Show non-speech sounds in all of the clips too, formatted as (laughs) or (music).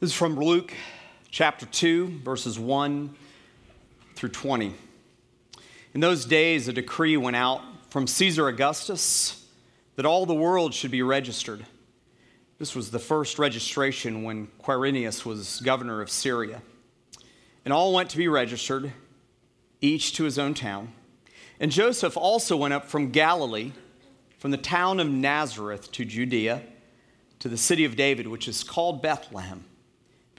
This is from Luke chapter 2, verses 1 through 20. In those days, a decree went out from Caesar Augustus that all the world should be registered. This was the first registration when Quirinius was governor of Syria. And all went to be registered, each to his own town. And Joseph also went up from Galilee, from the town of Nazareth to Judea, to the city of David, which is called Bethlehem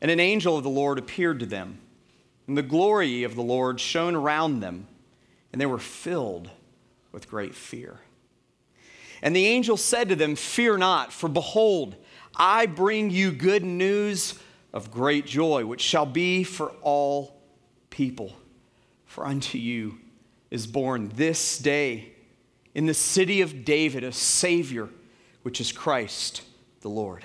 And an angel of the Lord appeared to them, and the glory of the Lord shone around them, and they were filled with great fear. And the angel said to them, Fear not, for behold, I bring you good news of great joy, which shall be for all people. For unto you is born this day in the city of David a Savior, which is Christ the Lord.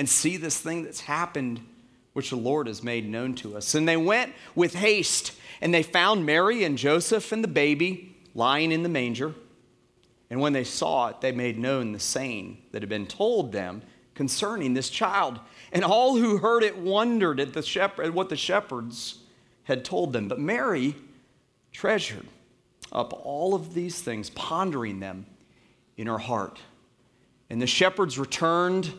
and see this thing that's happened, which the Lord has made known to us. And they went with haste, and they found Mary and Joseph and the baby lying in the manger. And when they saw it, they made known the saying that had been told them concerning this child. And all who heard it wondered at, the shepherd, at what the shepherds had told them. But Mary treasured up all of these things, pondering them in her heart. And the shepherds returned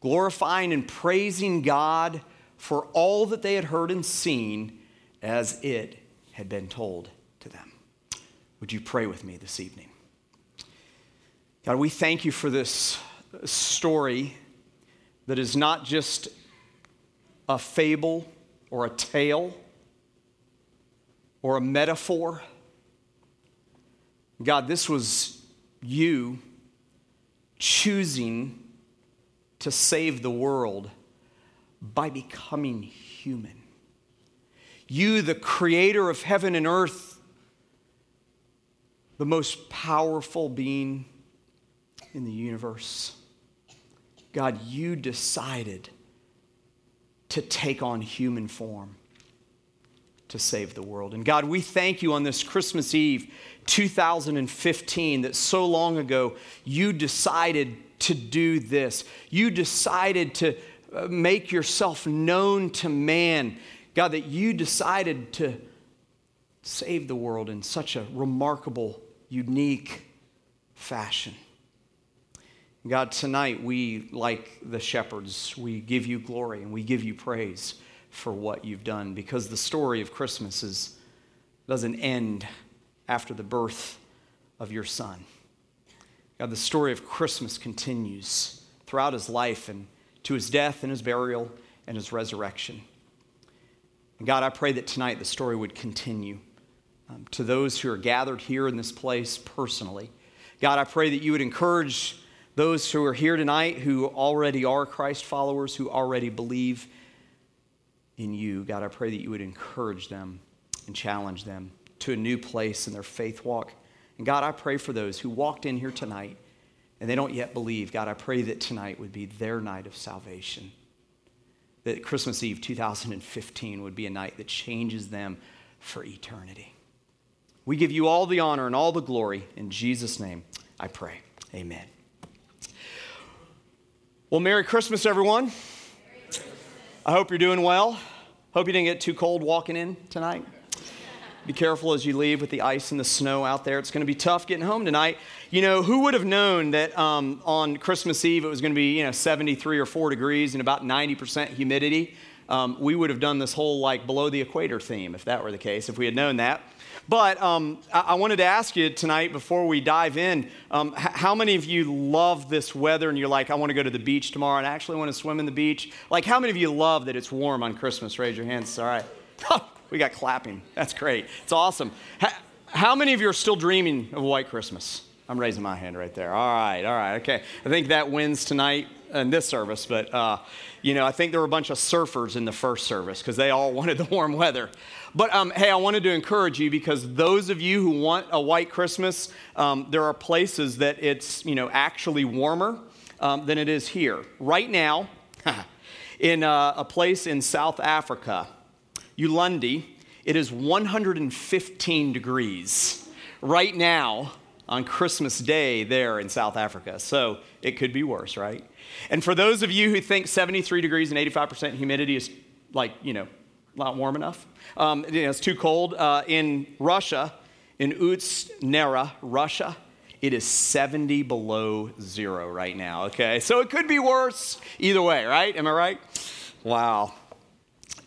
glorifying and praising God for all that they had heard and seen as it had been told to them. Would you pray with me this evening? God, we thank you for this story that is not just a fable or a tale or a metaphor. God, this was you choosing to save the world by becoming human. You, the creator of heaven and earth, the most powerful being in the universe. God, you decided to take on human form to save the world. And God, we thank you on this Christmas Eve 2015 that so long ago you decided to do this. You decided to uh, make yourself known to man. God, that you decided to save the world in such a remarkable, unique fashion. God, tonight we, like the shepherds, we give you glory and we give you praise for what you've done because the story of Christmas is, doesn't end after the birth of your son. God, the story of Christmas continues throughout his life and to his death and his burial and his resurrection. And God, I pray that tonight the story would continue um, to those who are gathered here in this place personally. God, I pray that you would encourage those who are here tonight who already are Christ followers, who already believe in you. God, I pray that you would encourage them and challenge them to a new place in their faith walk. And God, I pray for those who walked in here tonight and they don't yet believe. God, I pray that tonight would be their night of salvation. That Christmas Eve 2015 would be a night that changes them for eternity. We give you all the honor and all the glory. In Jesus' name, I pray. Amen. Well, Merry Christmas, everyone. I hope you're doing well. Hope you didn't get too cold walking in tonight. Be careful as you leave with the ice and the snow out there. It's going to be tough getting home tonight. You know, who would have known that um, on Christmas Eve it was going to be, you know, 73 or 4 degrees and about 90% humidity? Um, we would have done this whole like below the equator theme if that were the case, if we had known that. But um, I-, I, wanted to ask you tonight before we dive in um, h- how many of you love this weather and you're like, I want to go to the beach tomorrow and I actually want to swim in the beach? Like, how many of you love that it's warm on Christmas? Raise your hands. All right. (laughs) We got clapping. That's great. It's awesome. How many of you are still dreaming of a white Christmas? I'm raising my hand right there. All right, all right, okay. I think that wins tonight in this service, but uh, you know, I think there were a bunch of surfers in the first service because they all (laughs) wanted the warm weather. But um, hey, I wanted to encourage you because those of you who want a white Christmas, um, there are places that it's you know actually warmer um, than it is here right now. (laughs) in uh, a place in South Africa, Ulundi, it is 115 degrees right now on Christmas Day there in South Africa. So it could be worse, right? And for those of you who think 73 degrees and 85% humidity is like, you know, not warm enough, um, you know, it's too cold. Uh, in Russia, in Ust-Nera, Russia, it is 70 below zero right now, okay? So it could be worse either way, right? Am I right? Wow.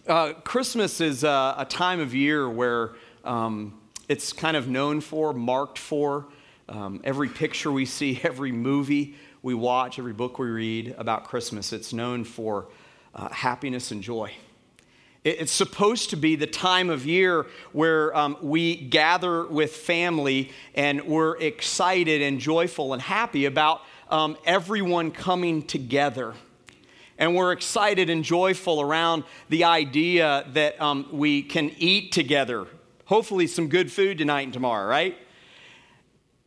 Uh, Christmas is a, a, time of year where um, it's kind of known for, marked for. Um, every picture we see, (laughs) every movie we watch, every book we read about Christmas, it's known for uh, happiness and joy. It's supposed to be the time of year where um, we gather with family and we're excited and joyful and happy about um, everyone coming together and we're excited and joyful around the idea that um, we can eat together. Hopefully, some good food tonight and tomorrow, right?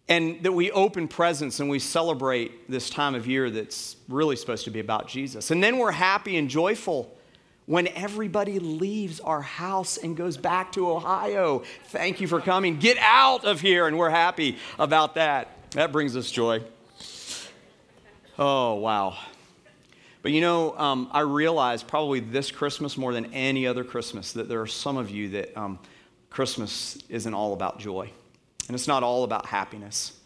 And that we open presents and we celebrate this time of year that's really supposed to be about Jesus. And then we're happy and joyful when everybody leaves our house and goes back to Ohio. Thank you for coming. Get out of here, and we're happy about that. That brings us joy. Oh, wow. But you know, um, I realize probably this Christmas more than any other Christmas that there are some of you that um, Christmas isn't all about joy. And it's not all about happiness.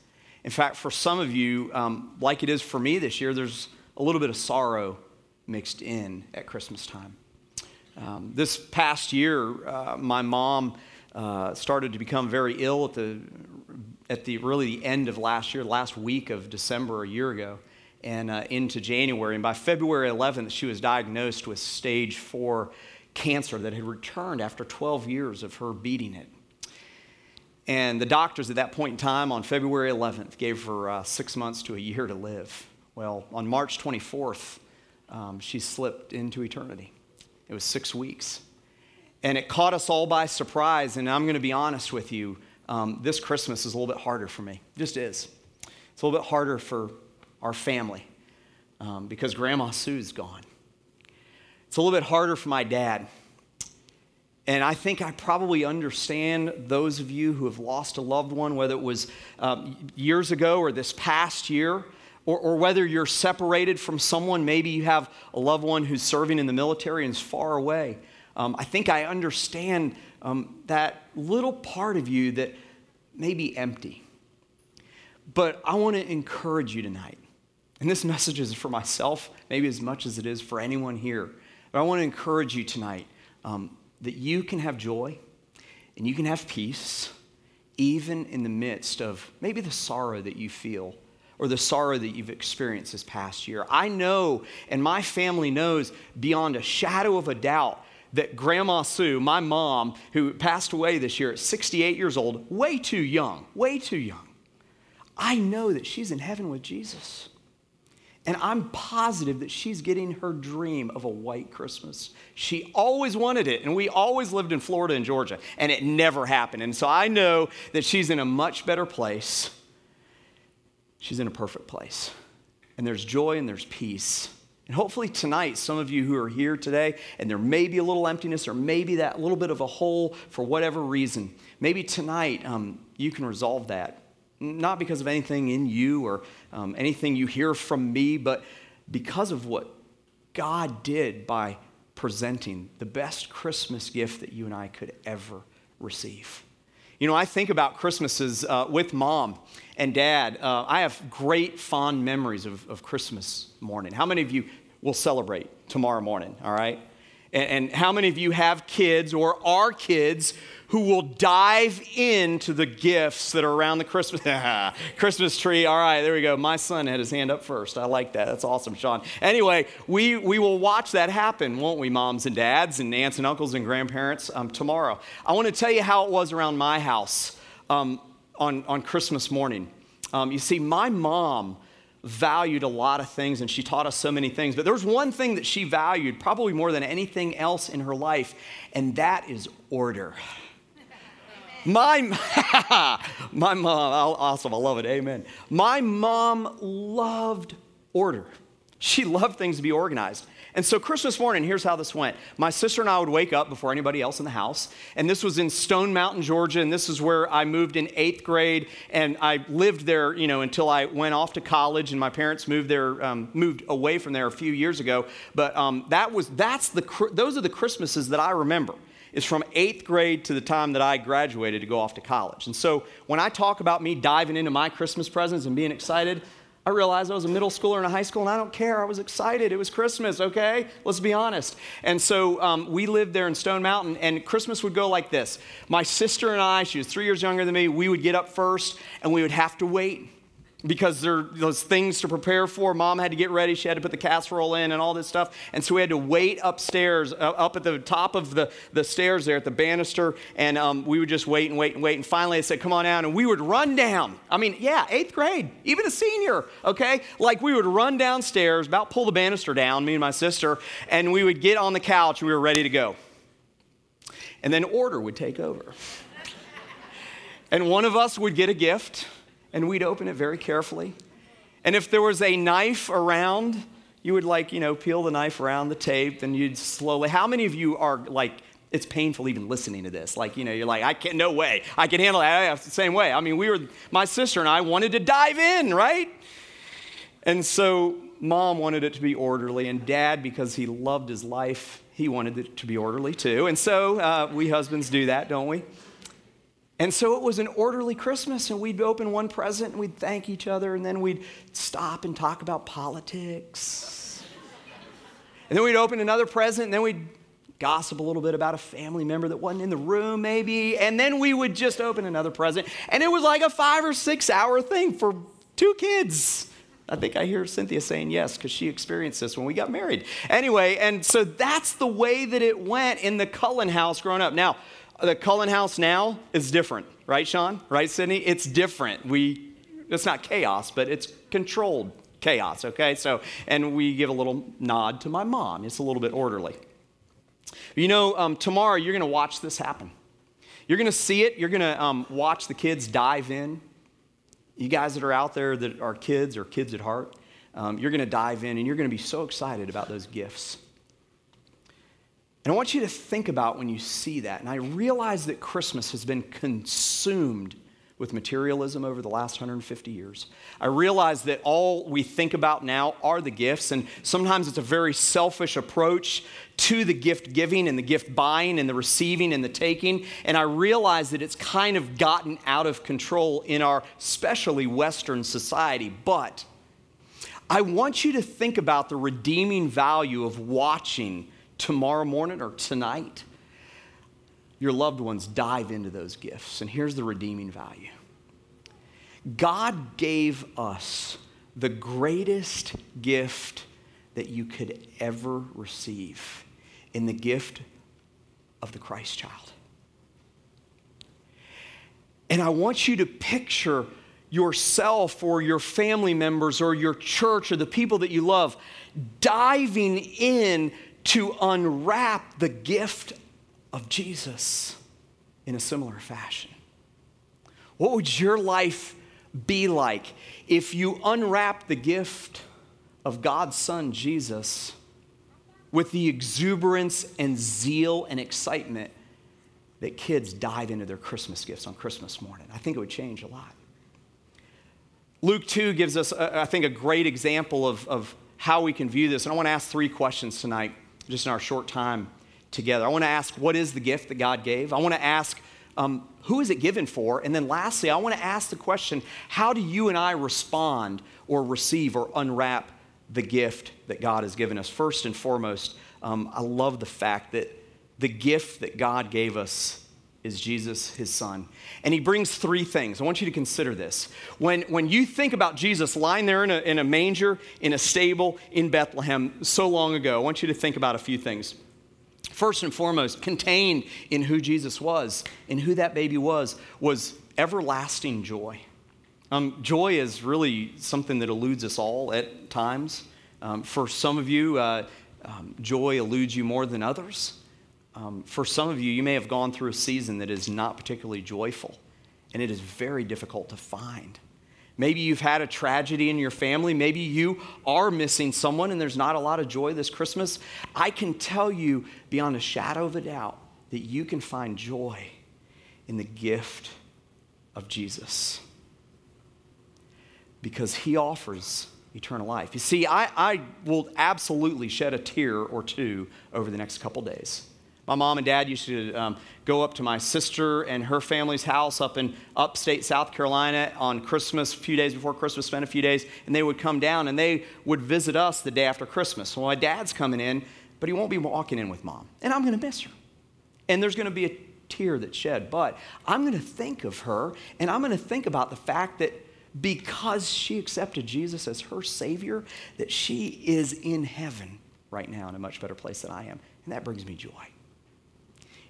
In fact, for some of you, um, like it is for me this year, there's a little bit of sorrow mixed in at Christmas time. Um, this past year, uh, my mom uh, started to become very ill at the, at the really the end of last year, last week of December a year ago and uh, into January. And by February 11th, she was diagnosed with stage four cancer that had returned after 12 years of her beating it. And the doctors at that point in time, on February 11th, gave her uh, six months to a year to live. Well, on March 24th, um, she slipped into eternity. It was six weeks. And it caught us all by surprise. And I'm going to be honest with you, um, this Christmas is a little bit harder for me. It just is. It's a little bit harder for our family um, because Grandma Sue's gone. It's a little bit harder for my dad. And I think I probably understand those of you who have lost a loved one, whether it was um, years ago or this past year, or, or, whether you're separated from someone. Maybe you have a loved one who's serving in the military and is far away. Um, I think I understand um, that little part of you that may be empty. But I want to encourage you tonight and this (laughs) message is for myself, maybe as much as it is for anyone here. But I want to encourage you tonight um, that you can have joy and you can have peace, even in the midst of maybe the sorrow that you feel or the sorrow that you've experienced this past year. I know, and my family knows beyond a shadow of a doubt, that Grandma Sue, my mom, who passed away this year at 68 years old, way too young, way too young, I know that she's in heaven with Jesus. And I'm positive that she's getting her dream of a white Christmas. She always wanted it, and we always lived in Florida and Georgia, and it never happened. And so I know that she's in a much better place. She's in a perfect place. And there's joy and there's peace. And hopefully tonight, some of you who are here today, and there may be a little emptiness or maybe that little bit of a hole for whatever reason, maybe tonight um, you can resolve that not because of anything in you or um, anything you hear from me, but because of what God did by presenting the best Christmas gift that you and I could ever receive. You know, I think about Christmases uh, with mom and dad. Uh, I have great, fond memories of, of Christmas morning. How many of you will celebrate tomorrow morning, all right? And, how many of you have kids or are kids who will dive into the gifts that are around the Christmas (laughs) Christmas tree. All right, there we go. My son had his hand up first. I like that. That's awesome, Sean. Anyway, we, we will watch that happen, won't we, moms and dads and aunts and uncles and grandparents um, tomorrow. I want to tell you how it was around my house um, on, on Christmas morning. Um, you see, my mom valued a lot of things and she taught us so many things. But there was one thing that she valued probably more than anything else in her life, and that is order. My, (laughs) my mom, awesome, I love it, amen. My mom loved order. She loved things to be organized. And so, Christmas morning, here's how this went. My sister and I would wake up before anybody else in the house. And this was in Stone Mountain, Georgia. And this is where I moved in eighth grade. And I lived there, you know, until I went off to college. And my parents moved there, um, moved away from there a few years ago. But um, that was, that's the, those are the Christmases that I remember is from eighth grade to the time that I graduated to go off to college. And so when I talk about me diving into my Christmas presents and being excited, I realized I was a middle schooler and a high school, and I don't care. I was excited. It was Christmas, okay? Let's be honest. And so um, we lived there in Stone Mountain, and Christmas would go like this. My sister and I, she was three years younger than me, we would get up first, and we would have to wait because there those things to prepare for. Mom had to get ready. She had to put the casserole in and all this stuff. And so we had to wait upstairs, uh, up at the top of the, the stairs there at the banister. And um, we would just wait and wait and wait. And finally, they said, come on down. And we would run down. I mean, yeah, eighth grade, even a senior, okay? Like we would run downstairs, about pull the banister down, me and my sister, and we would get on the couch and we were ready to go. And then order would take over. and one of us would get a gift and we'd open it very carefully. And if there was a knife around, you would like, you know, peel the knife around the tape and you'd slowly. How many of you are like, it's painful even listening to this? Like, you know, you're like, I can't, no way. I can handle it. the same way. I mean, we were, my sister and I wanted to dive in, right? And so mom wanted it to be orderly, and dad, because he loved his life, he wanted it to be orderly too. And so uh, we husbands do that, don't we? And so it was an orderly Christmas, and we'd open one present and we'd thank each other, and then we'd stop and talk about politics. and then we'd open another present, and then we'd gossip a little bit about a family member that wasn't in the room, maybe. And then we would just open another present. And it was like a five or six hour thing for two kids. I think I hear Cynthia saying yes because she experienced this when we got married. Anyway, and so that's the way that it went in the Cullen house growing up. Now, the Cullen house now is different, right, Sean? Right, Sydney? It's different. We, it's not chaos, but it's controlled chaos, okay? So, and we give a little nod to my mom. It's a little bit orderly. You know, um, tomorrow you're going to watch this happen. You're going to see it. You're going to um, watch the kids dive in. You guys that are out there that are kids or kids at heart, um, you're going to dive in and you're going to be so excited about those gifts. And I want you to think about when you see that. And I realize that Christmas has been consumed with materialism over the last 150 years. I realize that all we think about now are the gifts, and sometimes it's a very selfish approach to the gift giving and the gift buying and the receiving and the taking. And I realize that it's kind of gotten out of control in our, especially Western society. But I want you to think about the redeeming value of watching tomorrow morning or tonight, your loved ones dive into those gifts. And here's the redeeming value God gave us the greatest gift that you could ever receive in the gift of the Christ child. And I want you to picture yourself or your family members or your church or the people that you love diving in to unwrap the gift of Jesus in a similar fashion. What would your life be like if you unwrap the gift of God's Son, Jesus, with the exuberance and zeal and excitement that kids dive into their Christmas gifts on Christmas morning? I think it would change a lot. Luke 2 gives us, uh, I think, a great example of, of how we can view this. And I want to ask three questions tonight just in our short time together. I want to ask, what is the gift that God gave? I want to ask, um, who is it given for? And then lastly, I want to ask the question how do you and I respond or receive or unwrap the gift that God has given us? First and foremost, um, I love the fact that the gift that God gave us is Jesus, his son. And he brings three things. I want you to consider this. When, when you think about Jesus lying there in a, in a manger, in a stable in Bethlehem so long ago, I want you to think about a few things. First and foremost, contained in who Jesus was and who that baby was, was everlasting joy. Um, joy is really something that eludes us all at times. Um, for some of you, uh, um, joy eludes you more than others. Um, for some of you, you may have gone through a season that is not particularly joyful, and it is very difficult to find. Maybe you've had a tragedy in your family. Maybe you are missing someone and there's not a lot of joy this Christmas. I can tell you beyond a shadow of a doubt that you can find joy in the gift of Jesus because he offers eternal life. You see, I, I will absolutely shed a tear or two over the next couple days. My mom and dad used to um, go up to my sister and her family's house up in upstate South Carolina on Christmas, a few days before Christmas, spend a few days, and they would come down and they would visit us the day after Christmas. Well, my dad's coming in, but he won't be walking in with mom, and I'm going to miss her. And there's going to be a tear that's shed, but I'm going to think of her, and I'm going to think about the fact that because she accepted Jesus as her Savior, that she is in heaven right now in a much better place than I am. And that brings me joy.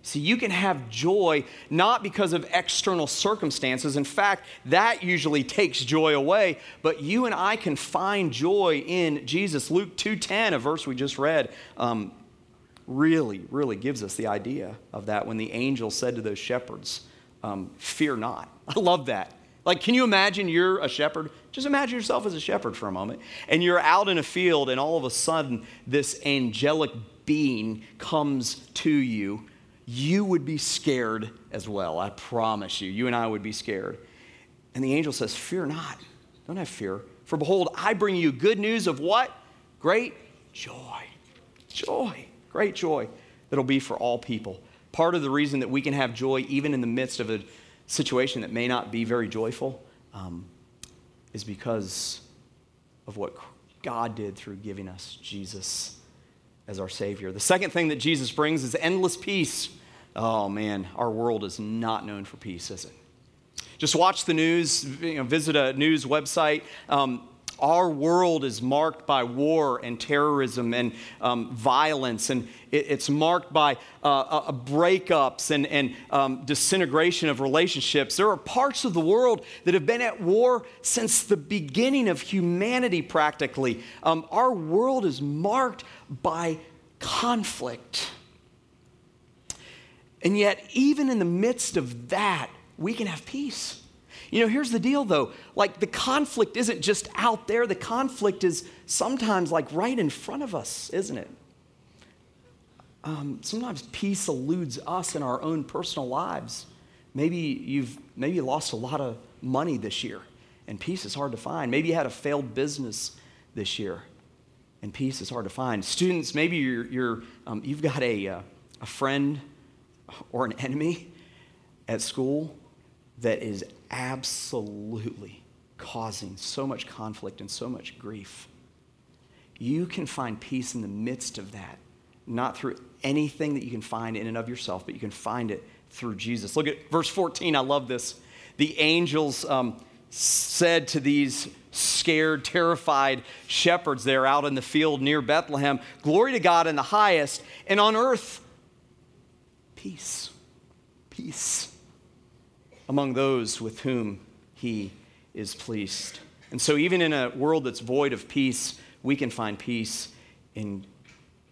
See, you can have joy not because of external circumstances. In fact, that usually takes joy away, but you and I can find joy in Jesus. Luke 2:10, a verse we just read, um, really, really gives us the idea of that when the angel said to those shepherds, um, Fear not. (laughs) I love that. Like, can you imagine you're a shepherd? Just imagine yourself as a shepherd for a moment, and you're out in a field, and all of a sudden, this angelic being comes to you you would be scared as well. I promise you. You and I would be scared. And the angel says, Fear not. Don't have fear. For behold, I bring you good news of what? Great joy. Joy. Great joy that'll be for all people. Part of the reason that we can have joy even in the midst of a situation that may not be very joyful um, is because of what God did through giving us Jesus as our Savior. The second thing that Jesus brings is endless peace. Oh man, our world is not known for peace, is it? Just watch the news, you know, visit a news website. Um, our world is marked by war and terrorism and um, violence, and it, it's marked by uh, uh, breakups and, and um, disintegration of relationships. There are parts of the world that have been at war since the beginning of humanity, practically. Um, our world is marked by conflict. And yet, even in the midst of that, we can have peace. You know, here's the deal though like, the conflict isn't just out there, the conflict is sometimes like right in front of us, isn't it? Um, sometimes peace eludes us in our own personal lives. Maybe you've maybe lost a lot of money this year, and peace is hard to find. Maybe you had a failed business this year, and peace is hard to find. Students, maybe you're, you're um, you've got a, uh, a friend or an enemy at school that is absolutely causing so much conflict and so much grief. You can find peace in the midst of that, not through anything that you can find in and of yourself, but you can find it through Jesus. Look at verse 14. I love this. The angels um, said to these scared, terrified shepherds there out in the field near Bethlehem, Glory to God in the highest, and on earth, peace. Peace among those with whom he is pleased. And so, even in a world that's void of peace, we can find peace in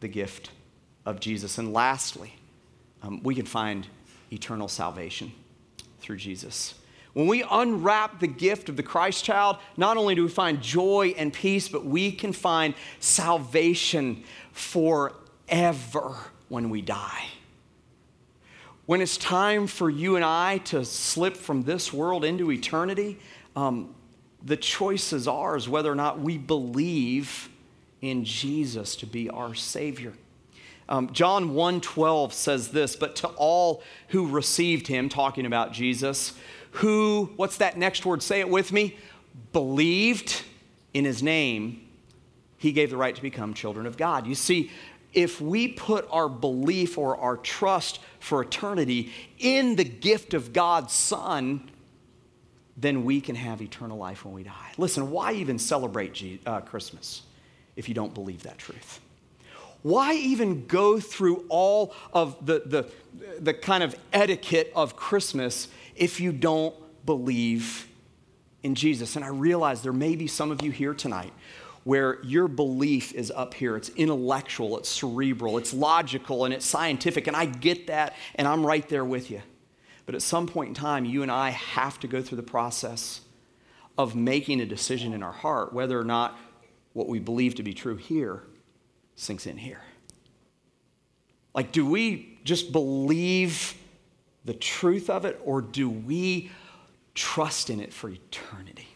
the gift of Jesus. And lastly, um, we can find eternal salvation through Jesus. When we unwrap the gift of the Christ child, not only do we find joy and peace, but we can find salvation forever when we die. When it's time for you and I to slip from this world into eternity, um, the choice is ours whether or not we believe in Jesus to be our Savior. Um, John 1:12 says this, but to all who received him, talking about Jesus, who, what's that next word? Say it with me. Believed in his name, he gave the right to become children of God. You see, if we put our belief or our trust for eternity in the gift of God's Son, then we can have eternal life when we die. Listen, why even celebrate uh, Christmas if you don't believe that truth? Why even go through all of the, the, the kind of etiquette of Christmas if you don't believe in Jesus? And I realize there may be some of you here tonight where your belief is up here. It's intellectual, it's cerebral, it's logical, and it's scientific. And I get that, and I'm right there with you. But at some point in time, you and I have to go through the process of making a decision in our heart whether or not what we believe to be true here sinks in here. Like, do we just believe the truth of it, or do we trust in it for eternity?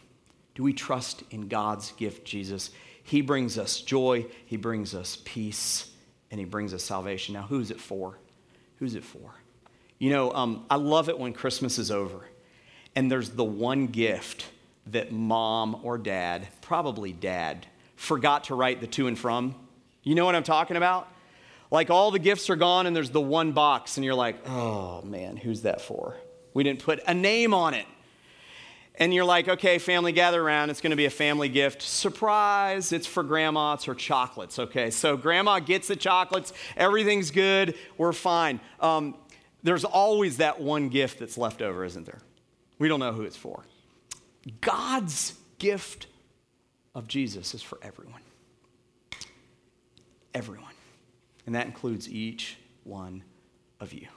Do we trust in God's gift, Jesus? He brings us joy, He brings us peace, and He brings us salvation. Now, who's it for? Who's it for? You know, um, I love it when Christmas is over and there's the one gift that mom or dad, probably dad, forgot to write the to and from. You know what I'm talking about? Like all the gifts are gone and there's the one box, and you're like, oh man, who's that for? We didn't put a name on it and you're like, okay, family, gather around. It's going to be a family gift. Surprise, it's for grandma. It's her chocolates, okay? So grandma gets the chocolates. Everything's good. We're fine. Um, there's always that one gift that's left over, isn't there? We don't know who it's for. God's gift of Jesus is for everyone. Everyone. And that includes each one of you.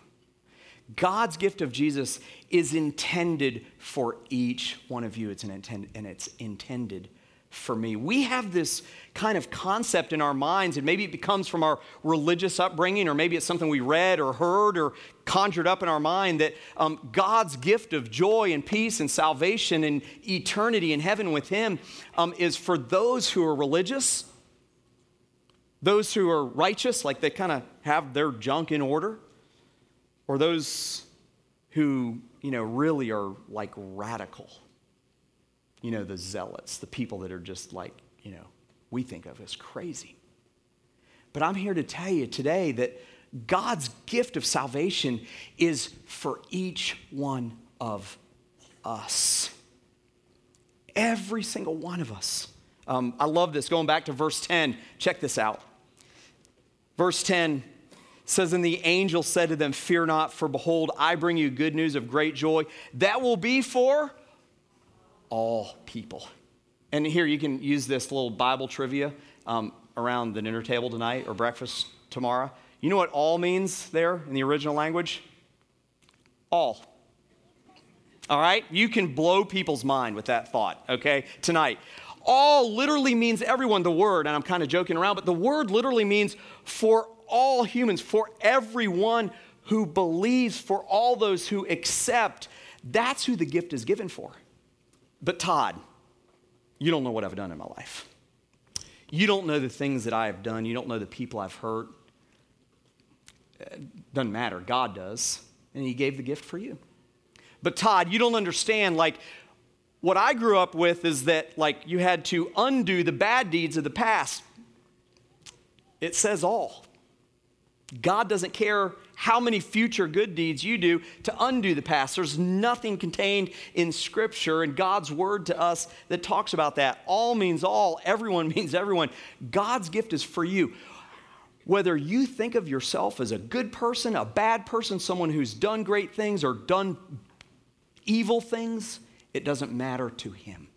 God's gift of Jesus is intended for each one of you. It's an intended, and it's intended for me. We have this kind of concept in our minds, and maybe it becomes from our religious upbringing, or maybe it's something we read or heard or conjured up in our mind that um, God's gift of joy and peace and salvation and eternity in heaven with Him um, is for those who are religious, those who are righteous, like they kind of have their junk in order or those who, you know, really are like radical. You know, the zealots, the people that are just like, you know, we think of as crazy. But I'm here to tell you today that God's gift of salvation is for each one of us. Every single one of us. Um, I love this. Going back to verse 10, check this out. Verse 10 says, And the angel said to them, Fear not, for behold, I bring you good news of great joy that will be for all people. And here you can use this little Bible trivia um, around the dinner table tonight or breakfast tomorrow. You know what all means there in the original language? All. All right? You can blow people's mind with that thought, okay, tonight. All literally means everyone, the word, and I'm kind of joking around, but the word literally means for all humans, for everyone who believes, for all those who accept. That's who the gift is given for. But Todd, you don't know what I've done in my life. You don't know the things that I have done. You don't know the people I've hurt. It doesn't matter. God does. And He gave the gift for you. But Todd, you don't understand. Like, what I grew up with is that, like, you had to undo the bad deeds of the past. It says all. God doesn't care how many future good deeds you do to undo the past. There's nothing contained in Scripture and God's word to us that talks about that. All means all, everyone (laughs) means everyone. God's gift is for you. Whether you think of yourself as a good person, a bad person, someone who's done great things or done evil things, it doesn't matter to Him.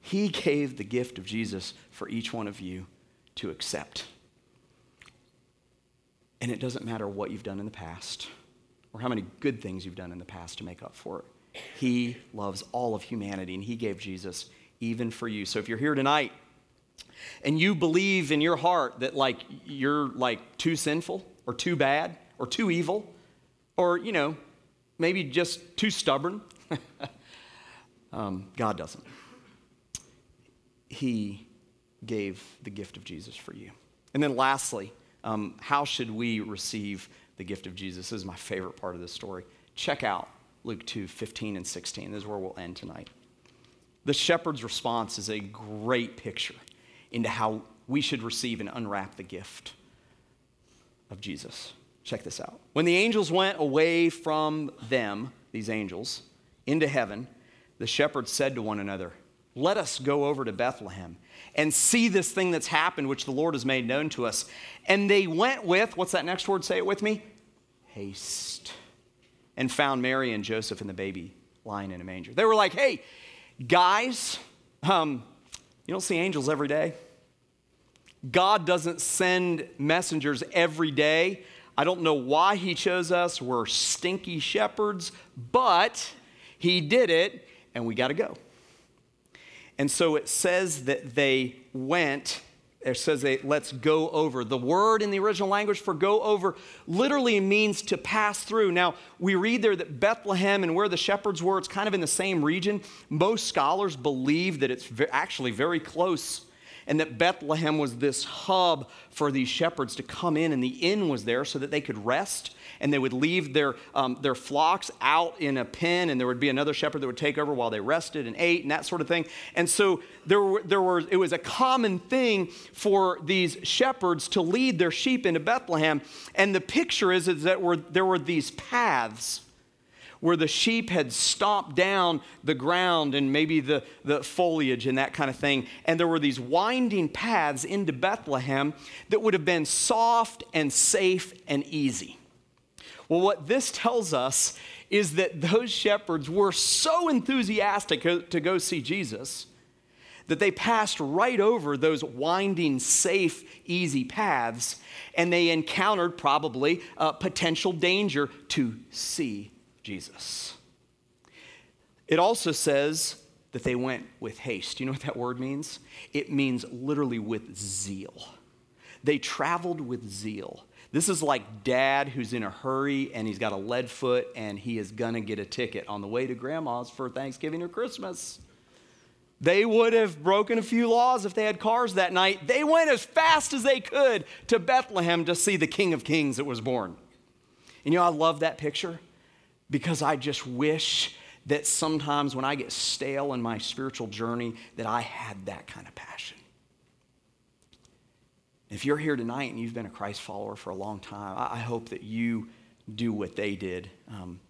He gave the gift of Jesus for each one of you to accept. And it doesn't matter what you've done in the past or how many good things you've done in the past to make up for it. He loves all of humanity, and He gave Jesus even for you. So if you're here tonight and you believe in your heart that like you're like too sinful or too bad or too evil or, you know, maybe just too stubborn, (laughs) um, God doesn't. He gave the gift of Jesus for you. And then lastly, Um, how should we receive the gift of Jesus? This is my favorite part of this story. Check out Luke 2 15 and 16. This is where we'll end tonight. The shepherd's response is a great picture into how we should receive and unwrap the gift of Jesus. Check this out. When the angels went away from them, these angels, into heaven, the shepherds said to one another, Let us go over to Bethlehem and see this thing that's happened, which the Lord has made known to us. And they went with, what's that next word? Say it with me haste. And found Mary and Joseph and the baby lying in a manger. They were like, Hey, guys, um, you don't see angels every day. God doesn't send messengers every day. I don't know why he chose us. We're stinky shepherds, but he did it, and we got to go. And so it says that they went. It says they let's go over. The word in the original language for go over literally means to pass through. Now, we read there that Bethlehem and where the shepherds were, it's kind of in the same region. Most scholars believe that it's actually very close and that Bethlehem was this hub for these shepherds to come in, and the inn was there so that they could rest and they would leave their, um, their flocks out in a pen, and there would be another shepherd that would take over while they rested and ate and that sort of thing. And so there were, there were, it was a common thing for these shepherds to lead their sheep into Bethlehem. And the picture is, is that were, there were these paths where the sheep had stomped down the ground and maybe the, the foliage and that kind of thing. And there were these winding paths into Bethlehem that would have been soft and safe and easy. Well, what this tells us is that those shepherds were so enthusiastic to go see Jesus that they passed right over those winding, safe, easy paths and they encountered probably uh, potential danger to see Jesus. It also says that they went with haste. You know what that word means? It means literally with zeal. They traveled with zeal. This is like dad who's in a hurry and he's got a lead foot and he is gonna get a ticket on the way to grandma's for Thanksgiving or Christmas. They would have broken a few laws if they had cars that night. They went as fast as they could to Bethlehem to see the King of Kings that was born. And you know, I love that picture because I just wish that sometimes when I get stale in my spiritual journey that I had that kind of passion. If you're here tonight and you've been a Christ follower for a long time, I hope that you do what they did. Um,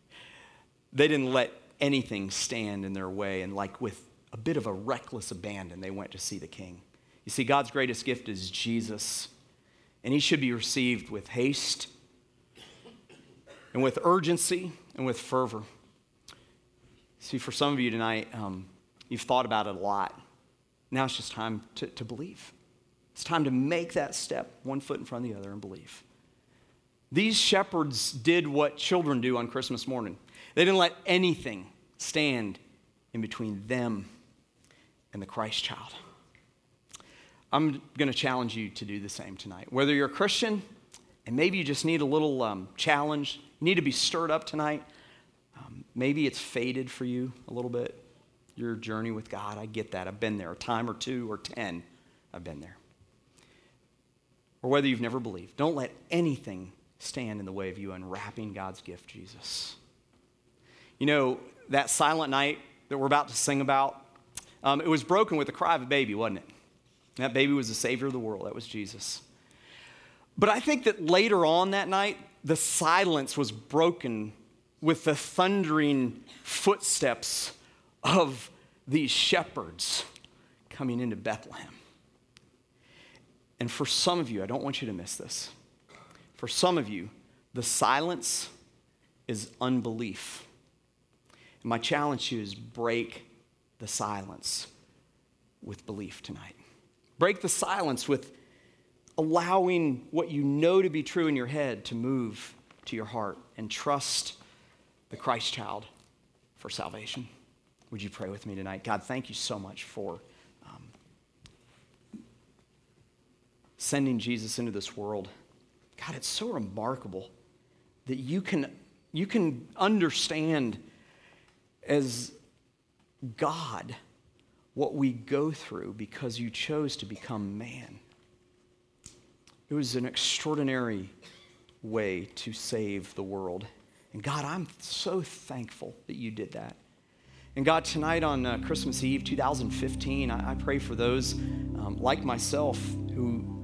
(laughs) they didn't let anything stand in their way, and like with a bit of a reckless abandon, they went to see the King. You see, God's greatest gift is Jesus, and he should be received with haste and with urgency and with fervor. See, for some of you tonight, um, you've thought about it a lot. Now it's just time to, to believe. It's time to make that step, one foot in front of the other, and believe. These shepherds did what children do on Christmas morning. They didn't let anything stand in between them and the Christ child. I'm going to challenge you to do the same tonight. Whether you're a Christian and maybe you just need a little um, challenge, you need to be stirred up tonight. Um, maybe it's faded for you a little bit, your journey with God. I get that. I've been there a time or two or ten. I've been there. Or whether you've never believed, don't let anything stand in the way of you unwrapping God's gift, Jesus. You know, that silent night that we're about to sing about, um, it was broken with the cry of a baby, wasn't it? That baby was the Savior of the world. That was Jesus. But I think that later on that night, the silence was broken with the thundering footsteps of these shepherds coming into Bethlehem. And for some of you, I don't want you to miss this. For some of you, the silence is unbelief. And my challenge to you is break the silence with belief tonight. Break the silence with allowing what you know to be true in your head to move to your heart and trust the Christ child for salvation. Would you pray with me tonight? God, thank you so much for um, sending Jesus into this world. God, it's so remarkable that you can, you can understand as God what we go through because you chose to become man. It was an extraordinary way to save the world. And God, I'm so thankful that you did that. And God, tonight on uh, Christmas Eve 2015, I, I pray for those um, like myself who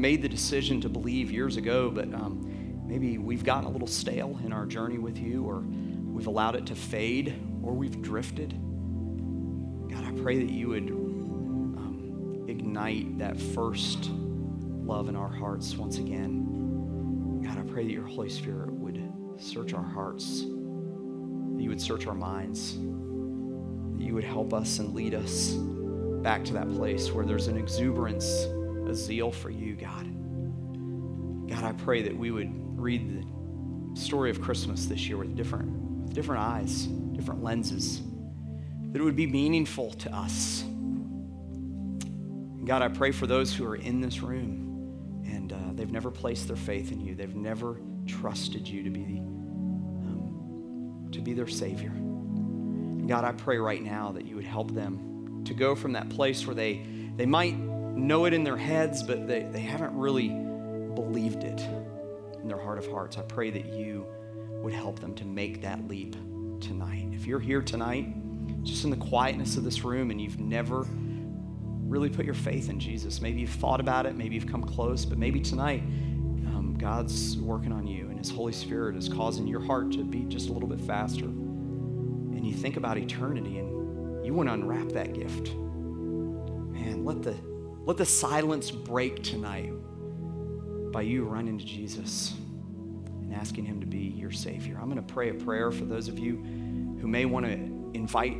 made the decision to believe years ago, but um, maybe we've gotten a little stale in our journey with you, or we've allowed it to fade, or we've drifted. God, I pray that you would um, ignite that first love in our hearts once again. God, I pray that your Holy Spirit would search our hearts, that you would search our minds that you would help us and lead us back to that place where there's an exuberance, a zeal for you, God. God, I pray that we would read the story of Christmas this year with different, with different eyes, different lenses, that it would be meaningful to us. God, I pray for those who are in this room and uh, they've never placed their faith in you. They've never trusted you to be, um, to be their Savior. God, I pray right now that you would help them to go from that place where they, they might know it in their heads, but they, they haven't really believed it in their heart of hearts. I pray that you would help them to make that leap tonight. If you're here tonight, just in the quietness of this room, and you've never really put your faith in Jesus, maybe you've thought about it, maybe you've come close, but maybe tonight um, God's working on you and His Holy Spirit is causing your heart to beat just a little bit faster and you think about eternity and you want to unwrap that gift, man, let the, let the silence break tonight by you running to Jesus and asking Him to be your Savior. I'm going to pray a prayer for those of you who may want to invite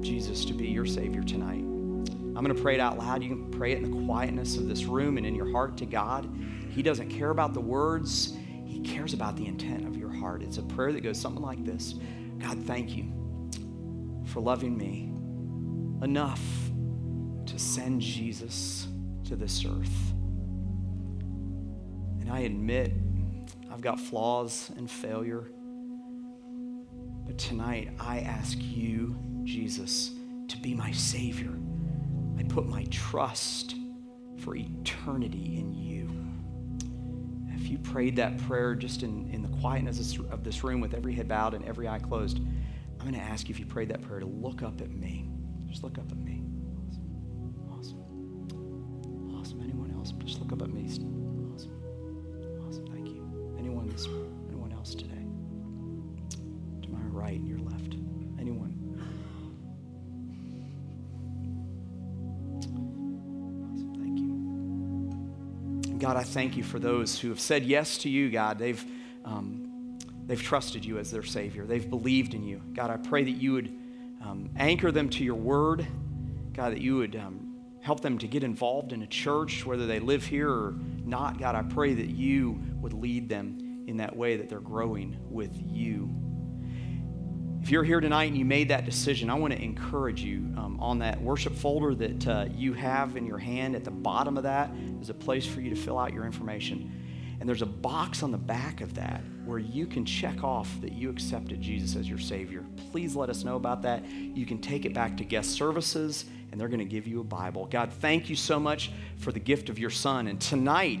Jesus to be your Savior tonight. I'm going to pray it out loud. You can pray it in the quietness of this room and in your heart to God. He doesn't care about the words, He cares about the intent of your heart. It's a prayer that goes something like this God, thank you for loving me enough to send Jesus to this earth. And I admit I've got flaws and failure. But tonight I ask you, Jesus, to be my Savior. I put my trust for eternity in you. If you prayed that prayer just in, in the quietness of this room with every head bowed and every eye closed, I'm going to ask you if you prayed that prayer to look up at me. Just look up at me. Awesome. Just look up at me. Awesome. Awesome. Thank you. Anyone, anyone else today? To my right and your left. Anyone? Awesome. Thank you. God, I thank you for those who have said yes to you, God. They've um, They've trusted you as their Savior. They've believed in you. God, I pray that you would um, anchor them to your word. God, that you would um, help them to get involved in a church, whether they live here or not. God, I pray that you would lead them in that way that they're growing with you. If you're here tonight and you made that decision, I want to encourage you um, on that worship folder that uh, you have in your hand. At the bottom of that is a place for you to fill out your information. And there's a box on the back of that where you can check off that you accepted Jesus as your Savior. Please let us know about that. You can take it back to guest services, and they're going to give you a Bible. God, thank you so much for the gift of your Son. And tonight,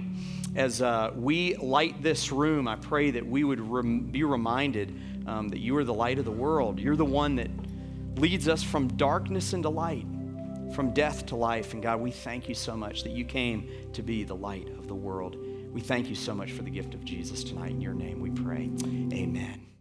as uh, we light this room, I pray that we would rem- be reminded um, that you are the light of the world. You're the one that leads us from darkness into light, from death to life. And God, we thank you so much that you came to be the light of the world. We thank you so much for the gift of Jesus tonight. In your name we pray. Amen.